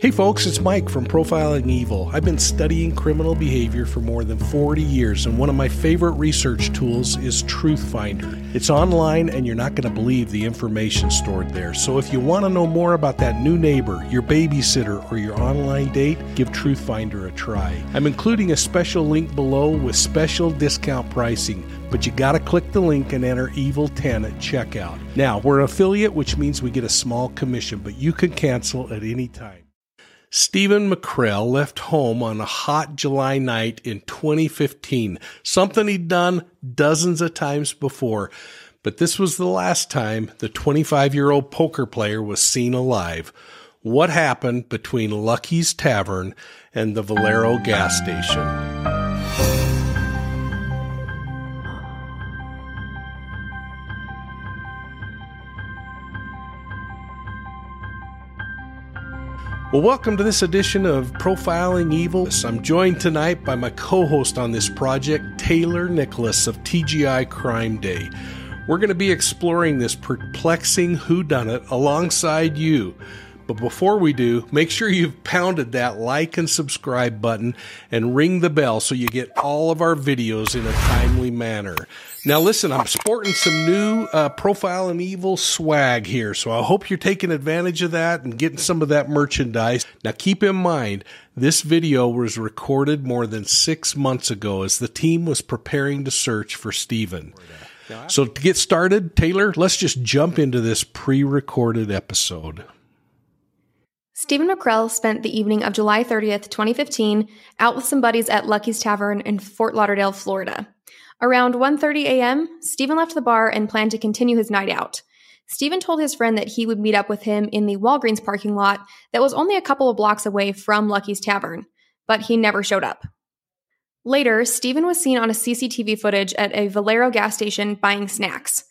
Hey folks, it's Mike from Profiling Evil. I've been studying criminal behavior for more than 40 years, and one of my favorite research tools is Truthfinder. It's online, and you're not going to believe the information stored there. So if you want to know more about that new neighbor, your babysitter, or your online date, give Truthfinder a try. I'm including a special link below with special discount pricing, but you got to click the link and enter Evil10 at checkout. Now, we're an affiliate, which means we get a small commission, but you can cancel at any time. Stephen MacKrell left home on a hot July night in 2015, something he'd done dozens of times before. But this was the last time the 25 year old poker player was seen alive. What happened between Lucky's Tavern and the Valero gas station? Well, welcome to this edition of Profiling Evil. I'm joined tonight by my co host on this project, Taylor Nicholas of TGI Crime Day. We're going to be exploring this perplexing whodunit alongside you. But before we do, make sure you've pounded that like and subscribe button and ring the bell so you get all of our videos in a timely manner. Now, listen, I'm sporting some new uh, and Evil swag here, so I hope you're taking advantage of that and getting some of that merchandise. Now, keep in mind, this video was recorded more than six months ago as the team was preparing to search for Stephen. So, to get started, Taylor, let's just jump into this pre recorded episode. Stephen MacKrell spent the evening of July 30th, 2015, out with some buddies at Lucky's Tavern in Fort Lauderdale, Florida. Around 1:30 a.m., Stephen left the bar and planned to continue his night out. Stephen told his friend that he would meet up with him in the Walgreens parking lot that was only a couple of blocks away from Lucky's Tavern, but he never showed up. Later, Stephen was seen on a CCTV footage at a Valero gas station buying snacks.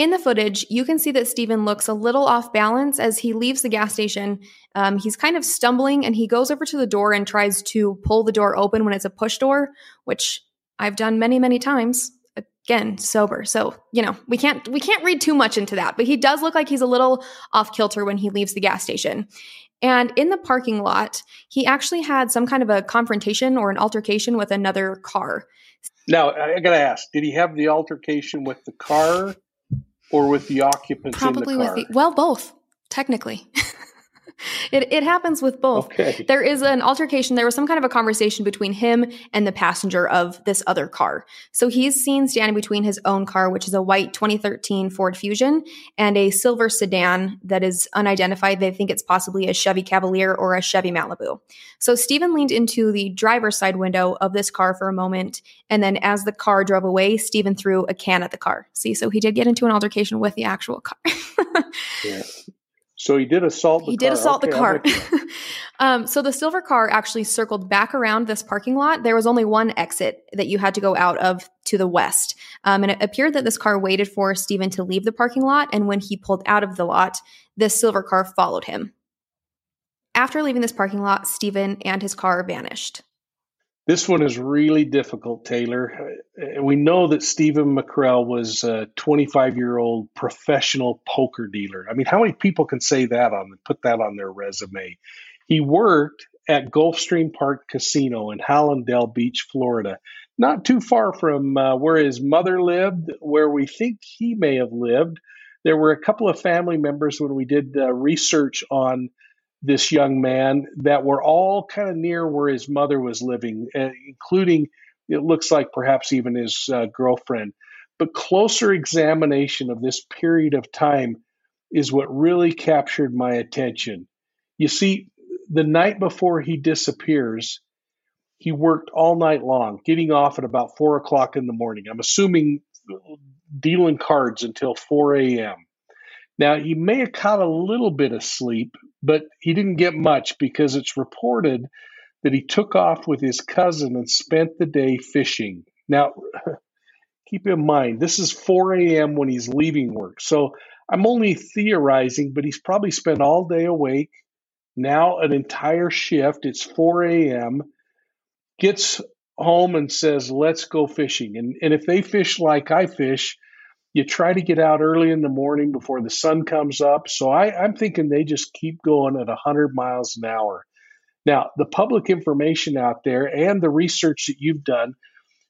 In the footage, you can see that Stephen looks a little off balance as he leaves the gas station. Um, he's kind of stumbling and he goes over to the door and tries to pull the door open when it's a push door, which I've done many, many times. Again, sober. So, you know, we can't we can't read too much into that, but he does look like he's a little off kilter when he leaves the gas station. And in the parking lot, he actually had some kind of a confrontation or an altercation with another car. Now, I got to ask, did he have the altercation with the car or with the occupants Probably with the well, both technically. it, it happens with both. Okay. There is an altercation. There was some kind of a conversation between him and the passenger of this other car. So he's seen standing between his own car, which is a white 2013 Ford Fusion, and a silver sedan that is unidentified. They think it's possibly a Chevy Cavalier or a Chevy Malibu. So Stephen leaned into the driver's side window of this car for a moment. And then as the car drove away, Stephen threw a can at the car. See, so he did get into an altercation with the actual car. yeah. So he did assault the car. he car. did assault okay, the car. um, so the silver car actually circled back around this parking lot. There was only one exit that you had to go out of to the west. Um, and it appeared that this car waited for Stephen to leave the parking lot. And when he pulled out of the lot, this silver car followed him. After leaving this parking lot, Stephen and his car vanished. This one is really difficult, Taylor. We know that Stephen MacKrell was a 25 year old professional poker dealer. I mean, how many people can say that on put that on their resume? He worked at Gulfstream Park Casino in Hallandale Beach, Florida, not too far from uh, where his mother lived, where we think he may have lived. There were a couple of family members when we did uh, research on this young man that were all kind of near where his mother was living, uh, including it looks like perhaps even his uh, girlfriend. But closer examination of this period of time is what really captured my attention. You see, the night before he disappears, he worked all night long, getting off at about four o'clock in the morning. I'm assuming dealing cards until 4 a.m. Now, he may have caught a little bit of sleep, but he didn't get much because it's reported that he took off with his cousin and spent the day fishing. Now, keep in mind, this is 4 a.m. when he's leaving work. So I'm only theorizing, but he's probably spent all day awake. Now, an entire shift. It's 4 a.m. Gets home and says, Let's go fishing. And, and if they fish like I fish, you try to get out early in the morning before the sun comes up. So I, I'm thinking they just keep going at 100 miles an hour. Now, the public information out there and the research that you've done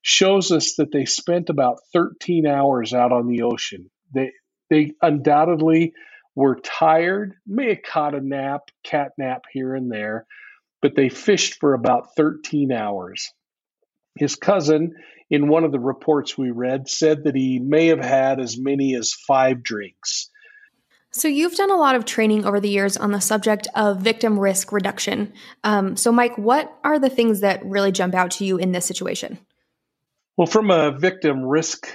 shows us that they spent about 13 hours out on the ocean. They they undoubtedly were tired, may have caught a nap, cat nap here and there, but they fished for about 13 hours. His cousin, in one of the reports we read, said that he may have had as many as five drinks. So, you've done a lot of training over the years on the subject of victim risk reduction. Um, so, Mike, what are the things that really jump out to you in this situation? Well, from a victim risk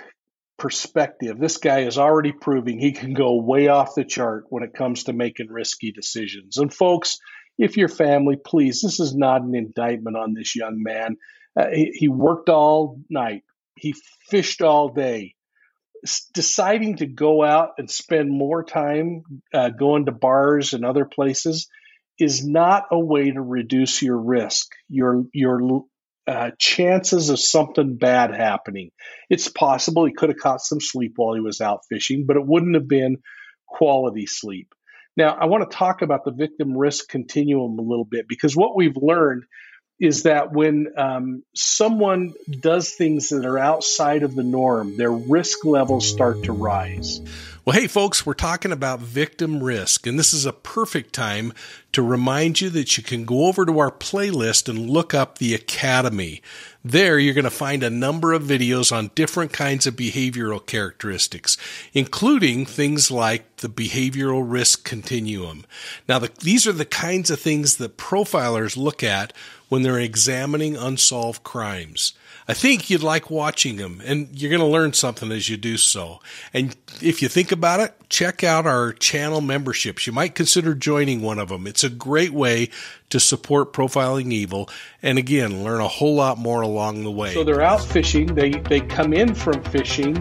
perspective, this guy is already proving he can go way off the chart when it comes to making risky decisions. And, folks, if your family, please, this is not an indictment on this young man. Uh, he, he worked all night, he fished all day deciding to go out and spend more time uh, going to bars and other places is not a way to reduce your risk, your your uh, chances of something bad happening. It's possible he could have caught some sleep while he was out fishing, but it wouldn't have been quality sleep. Now, I want to talk about the victim risk continuum a little bit because what we've learned is that when um, someone does things that are outside of the norm, their risk levels start to rise. Well, hey, folks, we're talking about victim risk, and this is a perfect time to remind you that you can go over to our playlist and look up the Academy. There, you're going to find a number of videos on different kinds of behavioral characteristics, including things like the behavioral risk continuum. Now, the, these are the kinds of things that profilers look at when they're examining unsolved crimes. I think you'd like watching them and you're going to learn something as you do so. And if you think about it, check out our channel memberships. You might consider joining one of them. It's a great way to support profiling evil and again, learn a whole lot more along the way. So they're out fishing. They, they come in from fishing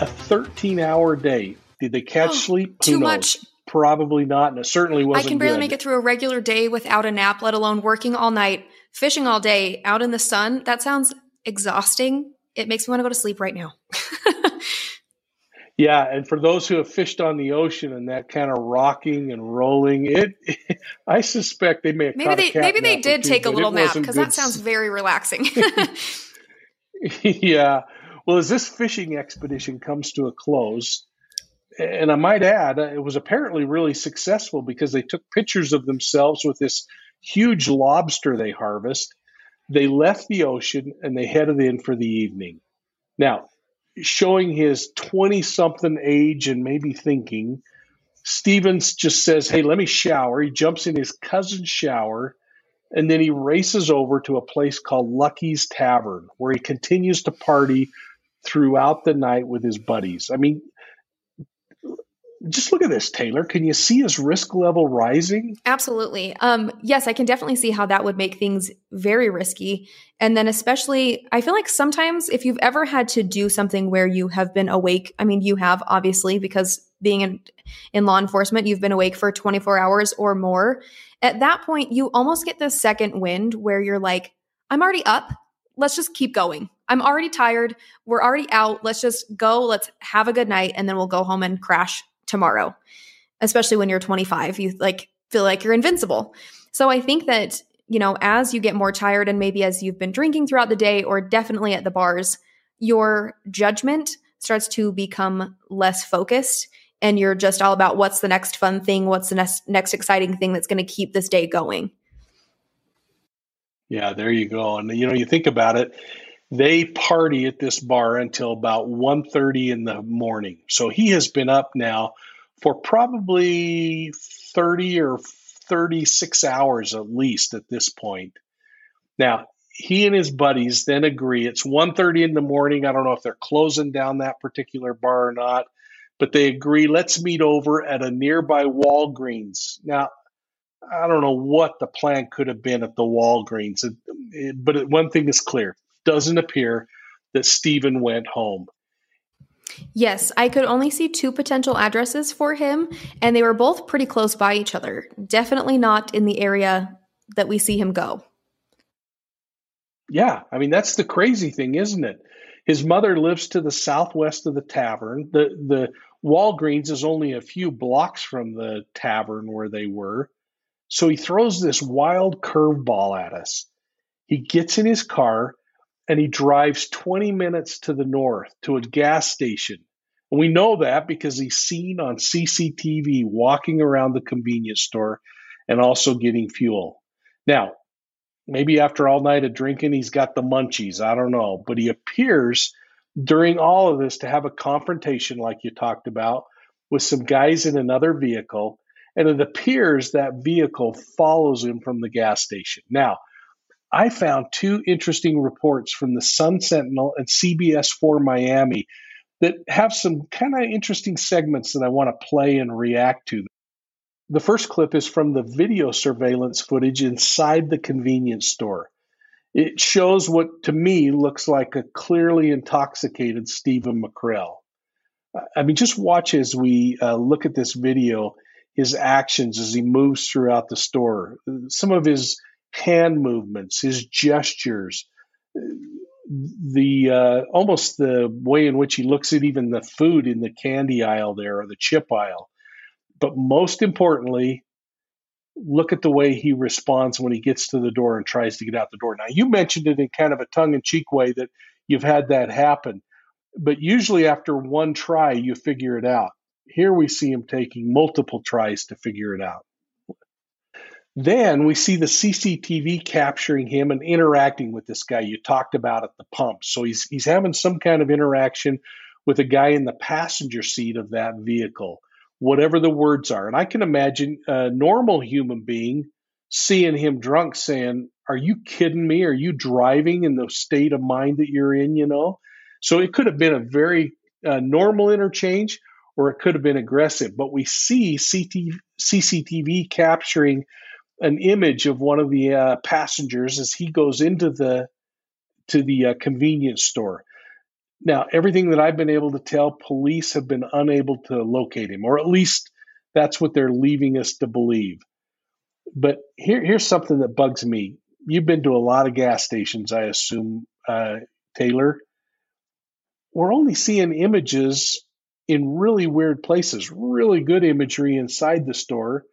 a 13 hour day. Did they catch oh, sleep? Who too knows? much. Probably not. And it certainly wasn't I can barely good. make it through a regular day without a nap, let alone working all night fishing all day out in the sun, that sounds exhausting. It makes me want to go to sleep right now. yeah, and for those who have fished on the ocean and that kind of rocking and rolling, it, I suspect they may have maybe they maybe they did take a little nap because that sounds very relaxing. yeah. Well, as this fishing expedition comes to a close, and I might add, uh, it was apparently really successful because they took pictures of themselves with this huge lobster they harvest. They left the ocean and they headed in for the evening. Now, showing his 20 something age and maybe thinking, Stevens just says, Hey, let me shower. He jumps in his cousin's shower and then he races over to a place called Lucky's Tavern where he continues to party throughout the night with his buddies. I mean, just look at this, Taylor. Can you see his risk level rising? Absolutely. Um, yes, I can definitely see how that would make things very risky. And then, especially, I feel like sometimes if you've ever had to do something where you have been awake, I mean, you have obviously, because being in, in law enforcement, you've been awake for 24 hours or more. At that point, you almost get this second wind where you're like, I'm already up. Let's just keep going. I'm already tired. We're already out. Let's just go. Let's have a good night. And then we'll go home and crash tomorrow. Especially when you're 25, you like feel like you're invincible. So I think that, you know, as you get more tired and maybe as you've been drinking throughout the day or definitely at the bars, your judgment starts to become less focused and you're just all about what's the next fun thing, what's the next next exciting thing that's going to keep this day going. Yeah, there you go. And you know, you think about it, they party at this bar until about 1.30 in the morning. So he has been up now for probably 30 or 36 hours at least at this point. Now he and his buddies then agree it's 1.30 in the morning. I don't know if they're closing down that particular bar or not but they agree let's meet over at a nearby walgreens. Now i don't know what the plan could have been at the walgreens but one thing is clear doesn't appear that Stephen went home. Yes, I could only see two potential addresses for him, and they were both pretty close by each other. Definitely not in the area that we see him go. Yeah, I mean that's the crazy thing, isn't it? His mother lives to the southwest of the tavern. The the Walgreens is only a few blocks from the tavern where they were. So he throws this wild curveball at us. He gets in his car and he drives 20 minutes to the north to a gas station. And we know that because he's seen on CCTV walking around the convenience store and also getting fuel. Now, maybe after all night of drinking, he's got the munchies. I don't know. But he appears during all of this to have a confrontation, like you talked about, with some guys in another vehicle. And it appears that vehicle follows him from the gas station. Now, I found two interesting reports from the Sun Sentinel and CBS 4 Miami that have some kind of interesting segments that I want to play and react to. The first clip is from the video surveillance footage inside the convenience store. It shows what to me looks like a clearly intoxicated Stephen MacKrell. I mean, just watch as we uh, look at this video, his actions as he moves throughout the store, some of his hand movements, his gestures, the uh, almost the way in which he looks at even the food in the candy aisle there or the chip aisle. But most importantly, look at the way he responds when he gets to the door and tries to get out the door. Now, you mentioned it in kind of a tongue in cheek way that you've had that happen, but usually after one try, you figure it out. Here we see him taking multiple tries to figure it out. Then we see the CCTV capturing him and interacting with this guy you talked about at the pump. So he's he's having some kind of interaction with a guy in the passenger seat of that vehicle whatever the words are. And I can imagine a normal human being seeing him drunk saying, Are you kidding me? Are you driving in the state of mind that you're in? You know? So it could have been a very uh, normal interchange or it could have been aggressive. But we see CT, CCTV capturing an image of one of the uh, passengers as he goes into the to the uh, convenience store. Now, everything that I've been able to tell, police have been unable to locate him, or at least that's what they're leaving us to believe. But here, here's something that bugs me. You've been to a lot of gas stations, I assume, uh, Taylor. We're only seeing images in really weird places, really good imagery inside the store,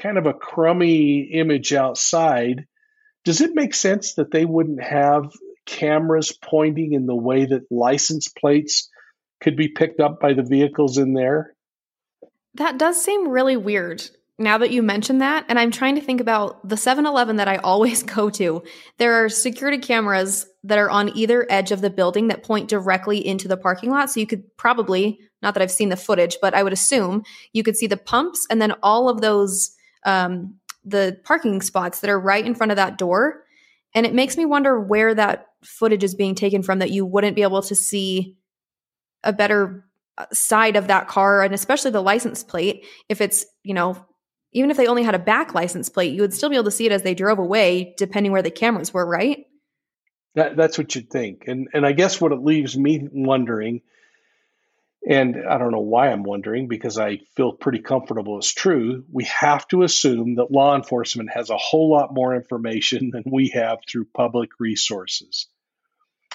kind of a crummy image outside. Does it make sense that they wouldn't have cameras pointing in the way that license plates could be picked up by the vehicles in there. That does seem really weird now that you mention that. And I'm trying to think about the 7 Eleven that I always go to. There are security cameras that are on either edge of the building that point directly into the parking lot. So you could probably, not that I've seen the footage, but I would assume you could see the pumps and then all of those, um, the parking spots that are right in front of that door. And it makes me wonder where that footage is being taken from that you wouldn't be able to see a better uh, side of that car and especially the license plate. If it's you know even if they only had a back license plate you would still be able to see it as they drove away depending where the cameras were right? That, that's what you'd think. And and i guess what it leaves me wondering and I don't know why I'm wondering because I feel pretty comfortable it's true. We have to assume that law enforcement has a whole lot more information than we have through public resources.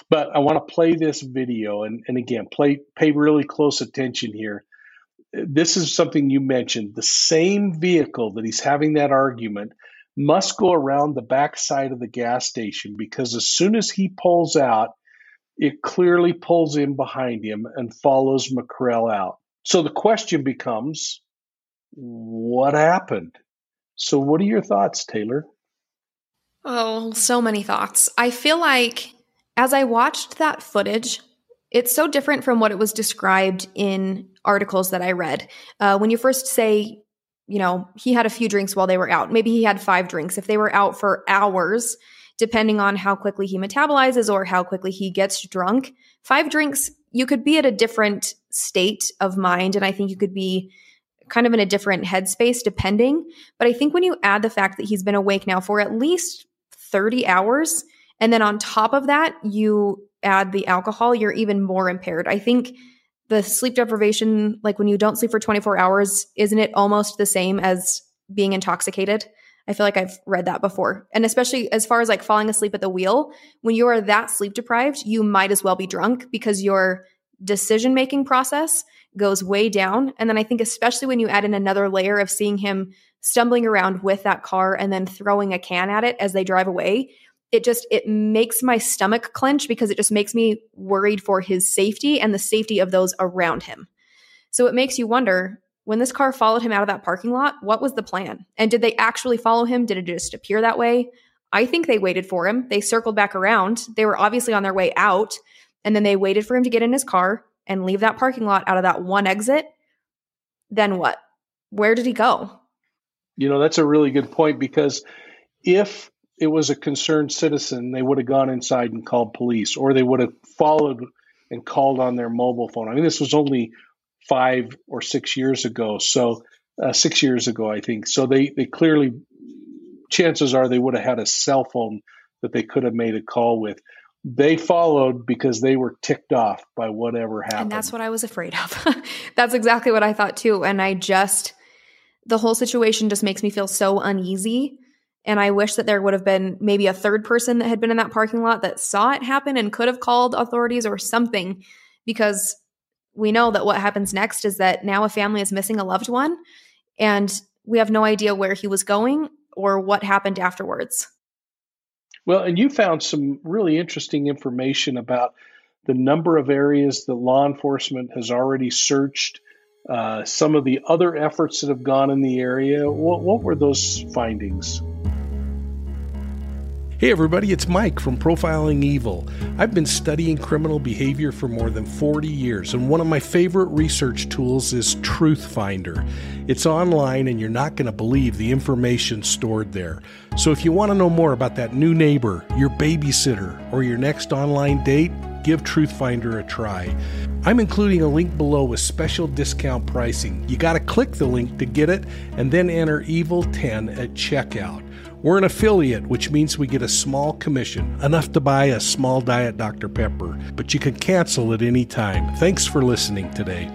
But I want to play this video and, and again, play, pay really close attention here. This is something you mentioned. The same vehicle that he's having that argument must go around the back side of the gas station because as soon as he pulls out, it clearly pulls in behind him and follows MacKrell out. So the question becomes what happened? So, what are your thoughts, Taylor? Oh, so many thoughts. I feel like as I watched that footage, it's so different from what it was described in articles that I read. Uh, when you first say, you know, he had a few drinks while they were out, maybe he had five drinks. If they were out for hours, depending on how quickly he metabolizes or how quickly he gets drunk. Five drinks, you could be at a different state of mind. And I think you could be kind of in a different headspace depending. But I think when you add the fact that he's been awake now for at least 30 hours, and then on top of that, you add the alcohol, you're even more impaired. I think the sleep deprivation, like when you don't sleep for 24 hours, isn't it almost the same as being intoxicated? I feel like I've read that before. And especially as far as like falling asleep at the wheel, when you are that sleep deprived, you might as well be drunk because your decision making process goes way down. And then I think, especially when you add in another layer of seeing him stumbling around with that car and then throwing a can at it as they drive away it just it makes my stomach clench because it just makes me worried for his safety and the safety of those around him so it makes you wonder when this car followed him out of that parking lot what was the plan? And did they actually follow him? Did it just appear that way? I think they waited for him. They circled back around. They were obviously on their way out and then they waited for him to get in his car and leave that parking lot out of that one exit. Then what? Where did he go? You know, that's a really good point because if it was a concerned citizen, they would have gone inside and called police, or they would have followed and called on their mobile phone. I mean, this was only five or six years ago, so uh, six years ago, I think. So they they clearly, chances are, they would have had a cell phone that they could have made a call with. They followed because they were ticked off by whatever happened. And that's what I was afraid of. that's exactly what I thought too. And I just the whole situation just makes me feel so uneasy. And I wish that there would have been maybe a third person that had been in that parking lot that saw it happen and could have called authorities or something, because we know that what happens next is that now a family is missing a loved one and we have no idea where he was going or what happened afterwards. Well, and you found some really interesting information about the number of areas that law enforcement has already searched uh, some of the other efforts that have gone in the area. What, what were those findings? Hey, everybody, it's Mike from Profiling Evil. I've been studying criminal behavior for more than 40 years, and one of my favorite research tools is Truth Finder. It's online, and you're not going to believe the information stored there. So, if you want to know more about that new neighbor, your babysitter, or your next online date, give Truthfinder a try. I'm including a link below with special discount pricing. You got to click the link to get it and then enter EVIL10 at checkout. We're an affiliate, which means we get a small commission, enough to buy a small Diet Dr. Pepper, but you can cancel at any time. Thanks for listening today.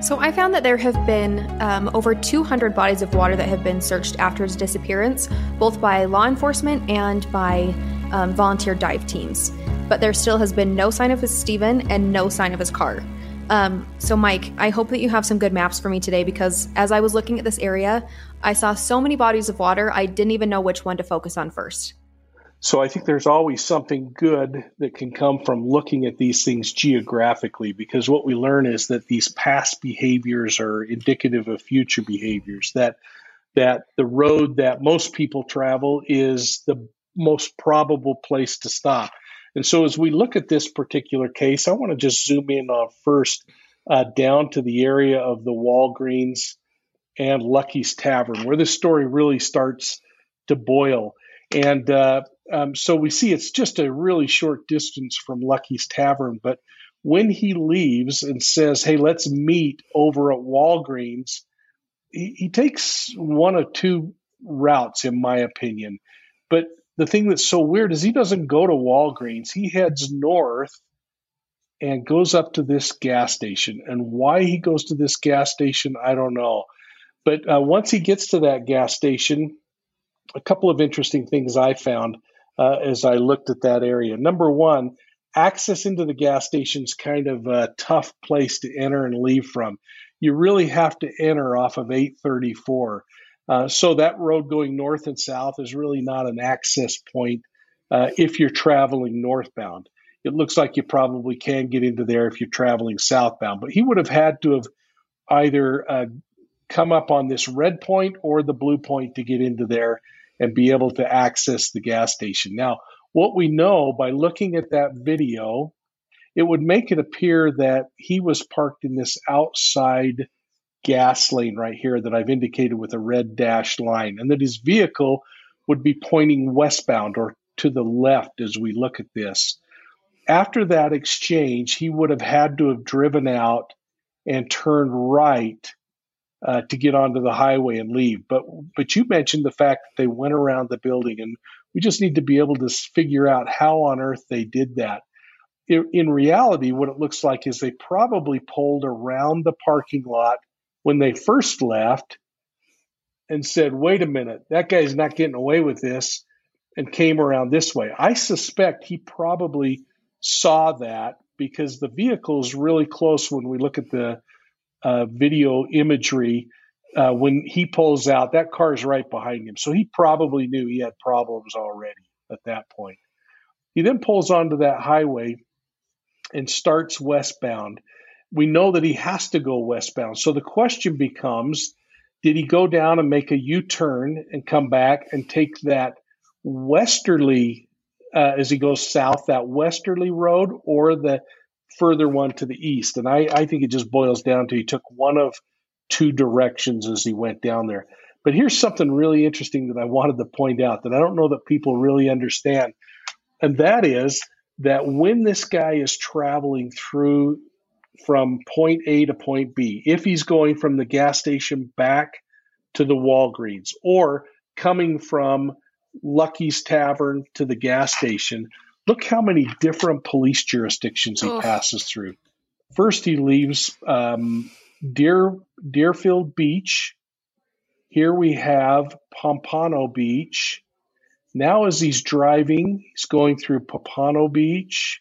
So, I found that there have been um, over 200 bodies of water that have been searched after his disappearance, both by law enforcement and by um, volunteer dive teams but there still has been no sign of his Stephen and no sign of his car. Um, so, Mike, I hope that you have some good maps for me today because as I was looking at this area, I saw so many bodies of water, I didn't even know which one to focus on first. So, I think there's always something good that can come from looking at these things geographically because what we learn is that these past behaviors are indicative of future behaviors, that that the road that most people travel is the most probable place to stop. And so, as we look at this particular case, I want to just zoom in on first uh, down to the area of the Walgreens and Lucky's Tavern, where this story really starts to boil. And uh, um, so we see it's just a really short distance from Lucky's Tavern. But when he leaves and says, Hey, let's meet over at Walgreens, he, he takes one of two routes, in my opinion. But the thing that's so weird is he doesn't go to Walgreens. He heads north and goes up to this gas station. And why he goes to this gas station, I don't know. But uh, once he gets to that gas station, a couple of interesting things I found uh, as I looked at that area. Number one, access into the gas station is kind of a tough place to enter and leave from. You really have to enter off of 834. Uh, so that road going north and south is really not an access point uh, if you're traveling northbound. It looks like you probably can get into there if you're traveling southbound, but he would have had to have either uh, come up on this red point or the blue point to get into there and be able to access the gas station. Now, what we know by looking at that video, it would make it appear that he was parked in this outside gas lane right here that I've indicated with a red dashed line, and that his vehicle would be pointing westbound or to the left as we look at this. After that exchange, he would have had to have driven out and turned right uh, to get onto the highway and leave. But but you mentioned the fact that they went around the building, and we just need to be able to figure out how on earth they did that. In, in reality, what it looks like is they probably pulled around the parking lot when they first left and said, wait a minute, that guy's not getting away with this, and came around this way. I suspect he probably saw that because the vehicle is really close when we look at the uh, video imagery uh, when he pulls out, that car is right behind him. So he probably knew he had problems already at that point. He then pulls onto that highway and starts westbound. We know that he has to go westbound. So the question becomes did he go down and make a U turn and come back and take that westerly, uh, as he goes south, that westerly road or the further one to the east? And I, I think it just boils down to he took one of two directions as he went down there. But here's something really interesting that I wanted to point out that I don't know that people really understand. And that is that when this guy is traveling through from point A to point B, if he's going from the gas station back to the Walgreens or coming from Lucky's Tavern to the gas station, look how many different police jurisdictions he passes through. First, he leaves um, Deer, Deerfield Beach. Here we have Pompano Beach. Now, as he's driving, he's going through Pompano Beach.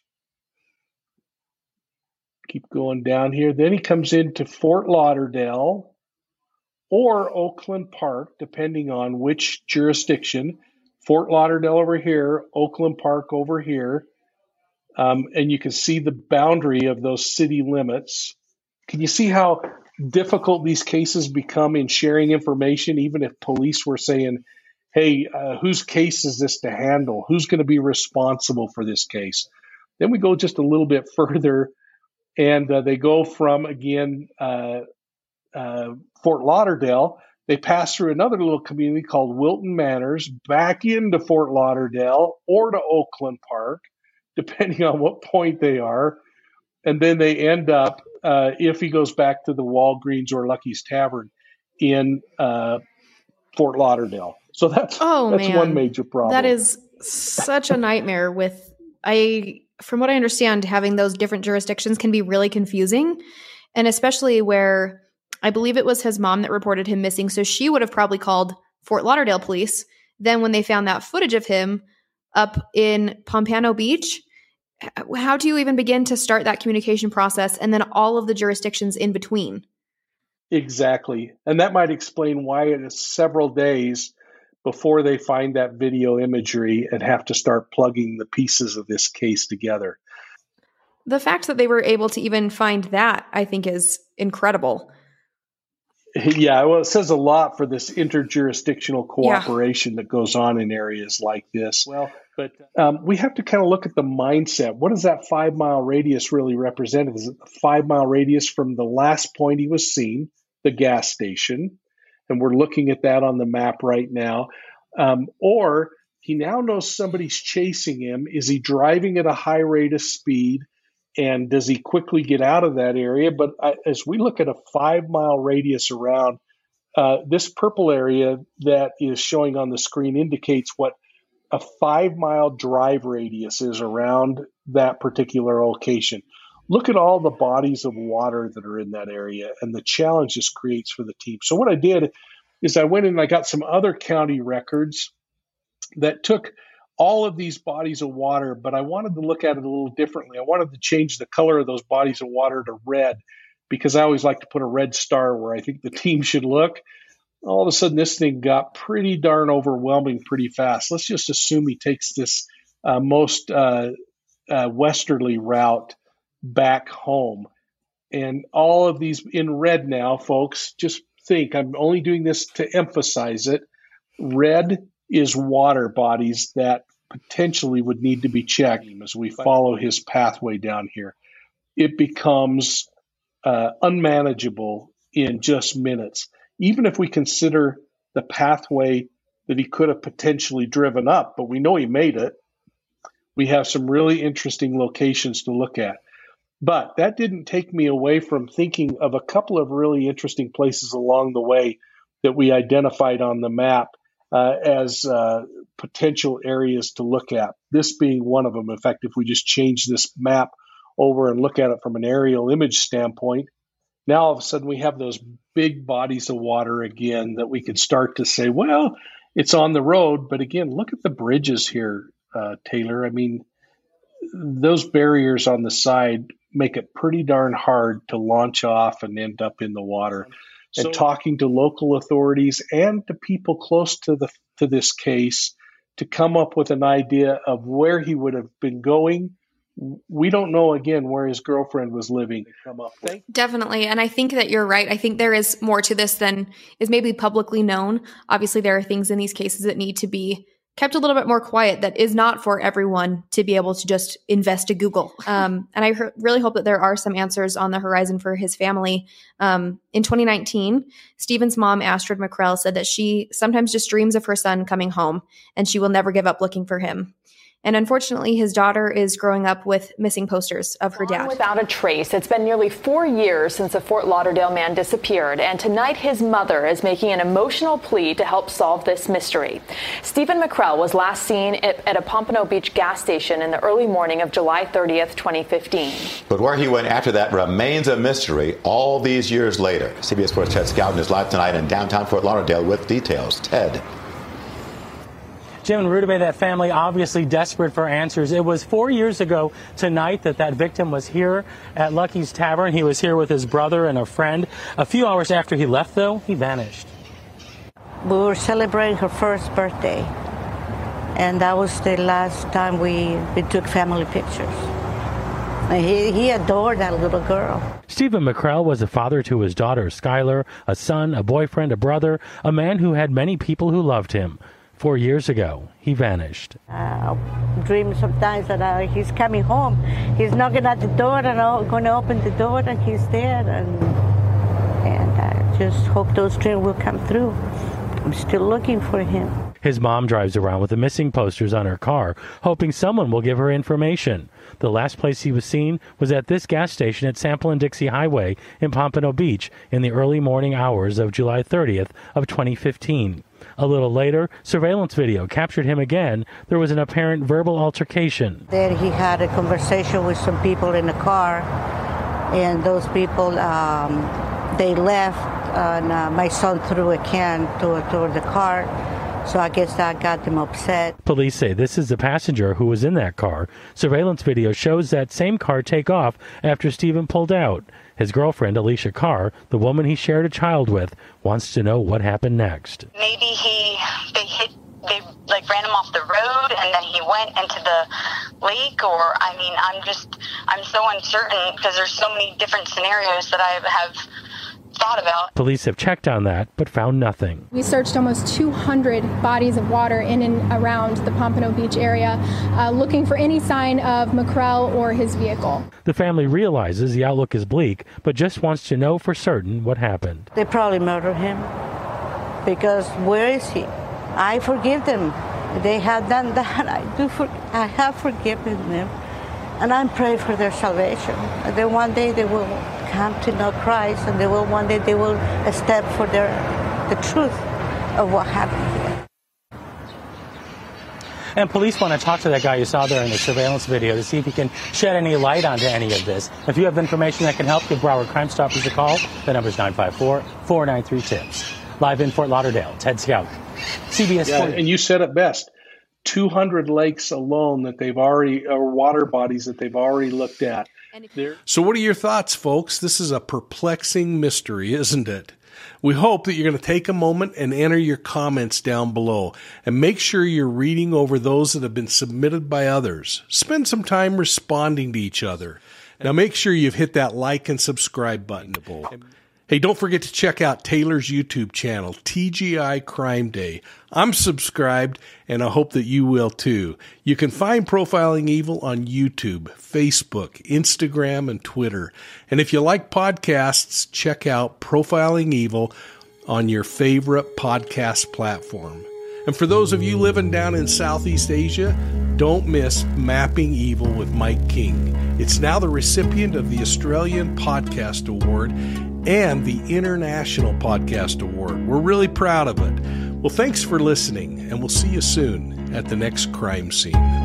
Keep going down here. Then he comes into Fort Lauderdale or Oakland Park, depending on which jurisdiction. Fort Lauderdale over here, Oakland Park over here. Um, and you can see the boundary of those city limits. Can you see how difficult these cases become in sharing information, even if police were saying, hey, uh, whose case is this to handle? Who's going to be responsible for this case? Then we go just a little bit further, and uh, they go from, again, uh, uh, Fort Lauderdale. They pass through another little community called Wilton Manors, back into Fort Lauderdale or to Oakland Park, depending on what point they are. And then they end up, uh, if he goes back to the Walgreens or Lucky's Tavern in uh, Fort Lauderdale. So that's oh, that's man. one major problem. That is such a nightmare with I from what I understand having those different jurisdictions can be really confusing and especially where I believe it was his mom that reported him missing. So she would have probably called Fort Lauderdale police. Then, when they found that footage of him up in Pompano Beach, how do you even begin to start that communication process and then all of the jurisdictions in between? Exactly. And that might explain why it is several days before they find that video imagery and have to start plugging the pieces of this case together. The fact that they were able to even find that, I think, is incredible. Yeah, well, it says a lot for this interjurisdictional cooperation yeah. that goes on in areas like this. Well, but um, we have to kind of look at the mindset. What does that five mile radius really represent? Is it a five mile radius from the last point he was seen, the gas station? And we're looking at that on the map right now. Um, or he now knows somebody's chasing him. Is he driving at a high rate of speed? and does he quickly get out of that area? But as we look at a five mile radius around, uh, this purple area that is showing on the screen indicates what a five mile drive radius is around that particular location. Look at all the bodies of water that are in that area and the challenge this creates for the team. So, what I did is I went and I got some other county records that took all of these bodies of water, but I wanted to look at it a little differently. I wanted to change the color of those bodies of water to red because I always like to put a red star where I think the team should look. All of a sudden, this thing got pretty darn overwhelming pretty fast. Let's just assume he takes this uh, most uh, uh, westerly route back home. And all of these in red now, folks, just think I'm only doing this to emphasize it. Red is water bodies that potentially would need to be checked as we follow his pathway down here. It becomes uh, unmanageable in just minutes. Even if we consider the pathway that he could have potentially driven up, but we know he made it, we have some really interesting locations to look at. But that didn't take me away from thinking of a couple of really interesting places along the way that we identified on the map uh, as uh, potential areas to look at. This being one of them. In fact, if we just change this map over and look at it from an aerial image standpoint, now all of a sudden we have those big bodies of water again that we could start to say, well, it's on the road. But again, look at the bridges here, uh, Taylor. I mean, those barriers on the side make it pretty darn hard to launch off and end up in the water. and talking to local authorities and to people close to the to this case to come up with an idea of where he would have been going we don't know again where his girlfriend was living come up with. definitely and i think that you're right i think there is more to this than is maybe publicly known obviously there are things in these cases that need to be kept a little bit more quiet that is not for everyone to be able to just invest a Google. Um, and I he- really hope that there are some answers on the horizon for his family. Um, in 2019, Stephen's mom, Astrid MacKrell, said that she sometimes just dreams of her son coming home and she will never give up looking for him. And unfortunately, his daughter is growing up with missing posters of her dad. Without a trace, it's been nearly four years since a Fort Lauderdale man disappeared, and tonight his mother is making an emotional plea to help solve this mystery. Stephen MacKrell was last seen at a Pompano Beach gas station in the early morning of July 30th, 2015. But where he went after that remains a mystery all these years later. CBS Sports Ted Scouten is live tonight in downtown Fort Lauderdale with details. Ted. Jim and Rudabeh, that family obviously desperate for answers. It was four years ago tonight that that victim was here at Lucky's Tavern. He was here with his brother and a friend. A few hours after he left, though, he vanished. We were celebrating her first birthday, and that was the last time we, we took family pictures. He, he adored that little girl. Stephen MacKrell was a father to his daughter, Skylar, a son, a boyfriend, a brother, a man who had many people who loved him. Four years ago, he vanished. I dream sometimes that uh, he's coming home. He's knocking at the door and I'm going to open the door and he's there. And, and I just hope those dreams will come through. I'm still looking for him. His mom drives around with the missing posters on her car, hoping someone will give her information. The last place he was seen was at this gas station at Sample and Dixie Highway in Pompano Beach in the early morning hours of July 30th of 2015. A little later, surveillance video captured him again. There was an apparent verbal altercation. Then he had a conversation with some people in the car, and those people um, they left, and uh, my son threw a can to, to the car. So I guess that got them upset. Police say this is the passenger who was in that car. Surveillance video shows that same car take off after Stephen pulled out. His girlfriend, Alicia Carr, the woman he shared a child with, wants to know what happened next. Maybe he they hit they like ran him off the road and then he went into the lake or I mean I'm just I'm so uncertain because there's so many different scenarios that I have thought about. Police have checked on that, but found nothing. We searched almost 200 bodies of water in and around the Pompano Beach area, uh, looking for any sign of MacKrell or his vehicle. The family realizes the outlook is bleak, but just wants to know for certain what happened. They probably murdered him because where is he? I forgive them. They have done that. I do. For, I have forgiven them, and I'm praying for their salvation. Then one day they will come to know Christ, and they will one day they will step for their the truth of what happened here. And police want to talk to that guy you saw there in the surveillance video to see if he can shed any light onto any of this. If you have information that can help, give Broward Crime Stoppers a call. The number is 954 493 TIPS. Live in Fort Lauderdale, Ted Scout, CBS. Yeah, and you said it best. 200 lakes alone that they've already, or water bodies that they've already looked at. So, what are your thoughts, folks? This is a perplexing mystery, isn't it? We hope that you're going to take a moment and enter your comments down below and make sure you're reading over those that have been submitted by others. Spend some time responding to each other. Now, make sure you've hit that like and subscribe button. Hey, don't forget to check out Taylor's YouTube channel, TGI Crime Day. I'm subscribed and I hope that you will too. You can find Profiling Evil on YouTube, Facebook, Instagram, and Twitter. And if you like podcasts, check out Profiling Evil on your favorite podcast platform. And for those of you living down in Southeast Asia, don't miss Mapping Evil with Mike King. It's now the recipient of the Australian Podcast Award and the International Podcast Award. We're really proud of it. Well, thanks for listening, and we'll see you soon at the next crime scene.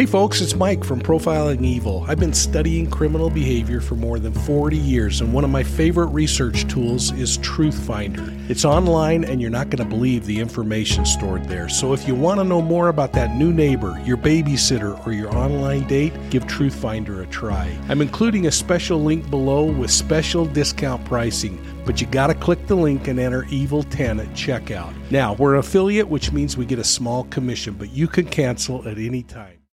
Hey folks, it's Mike from Profiling Evil. I've been studying criminal behavior for more than 40 years, and one of my favorite research tools is TruthFinder. It's online, and you're not going to believe the information stored there. So if you want to know more about that new neighbor, your babysitter, or your online date, give TruthFinder a try. I'm including a special link below with special discount pricing but you got to click the link and enter Evil 10 at checkout. Now, we're an affiliate, which means we get a small commission, but you can cancel at any time.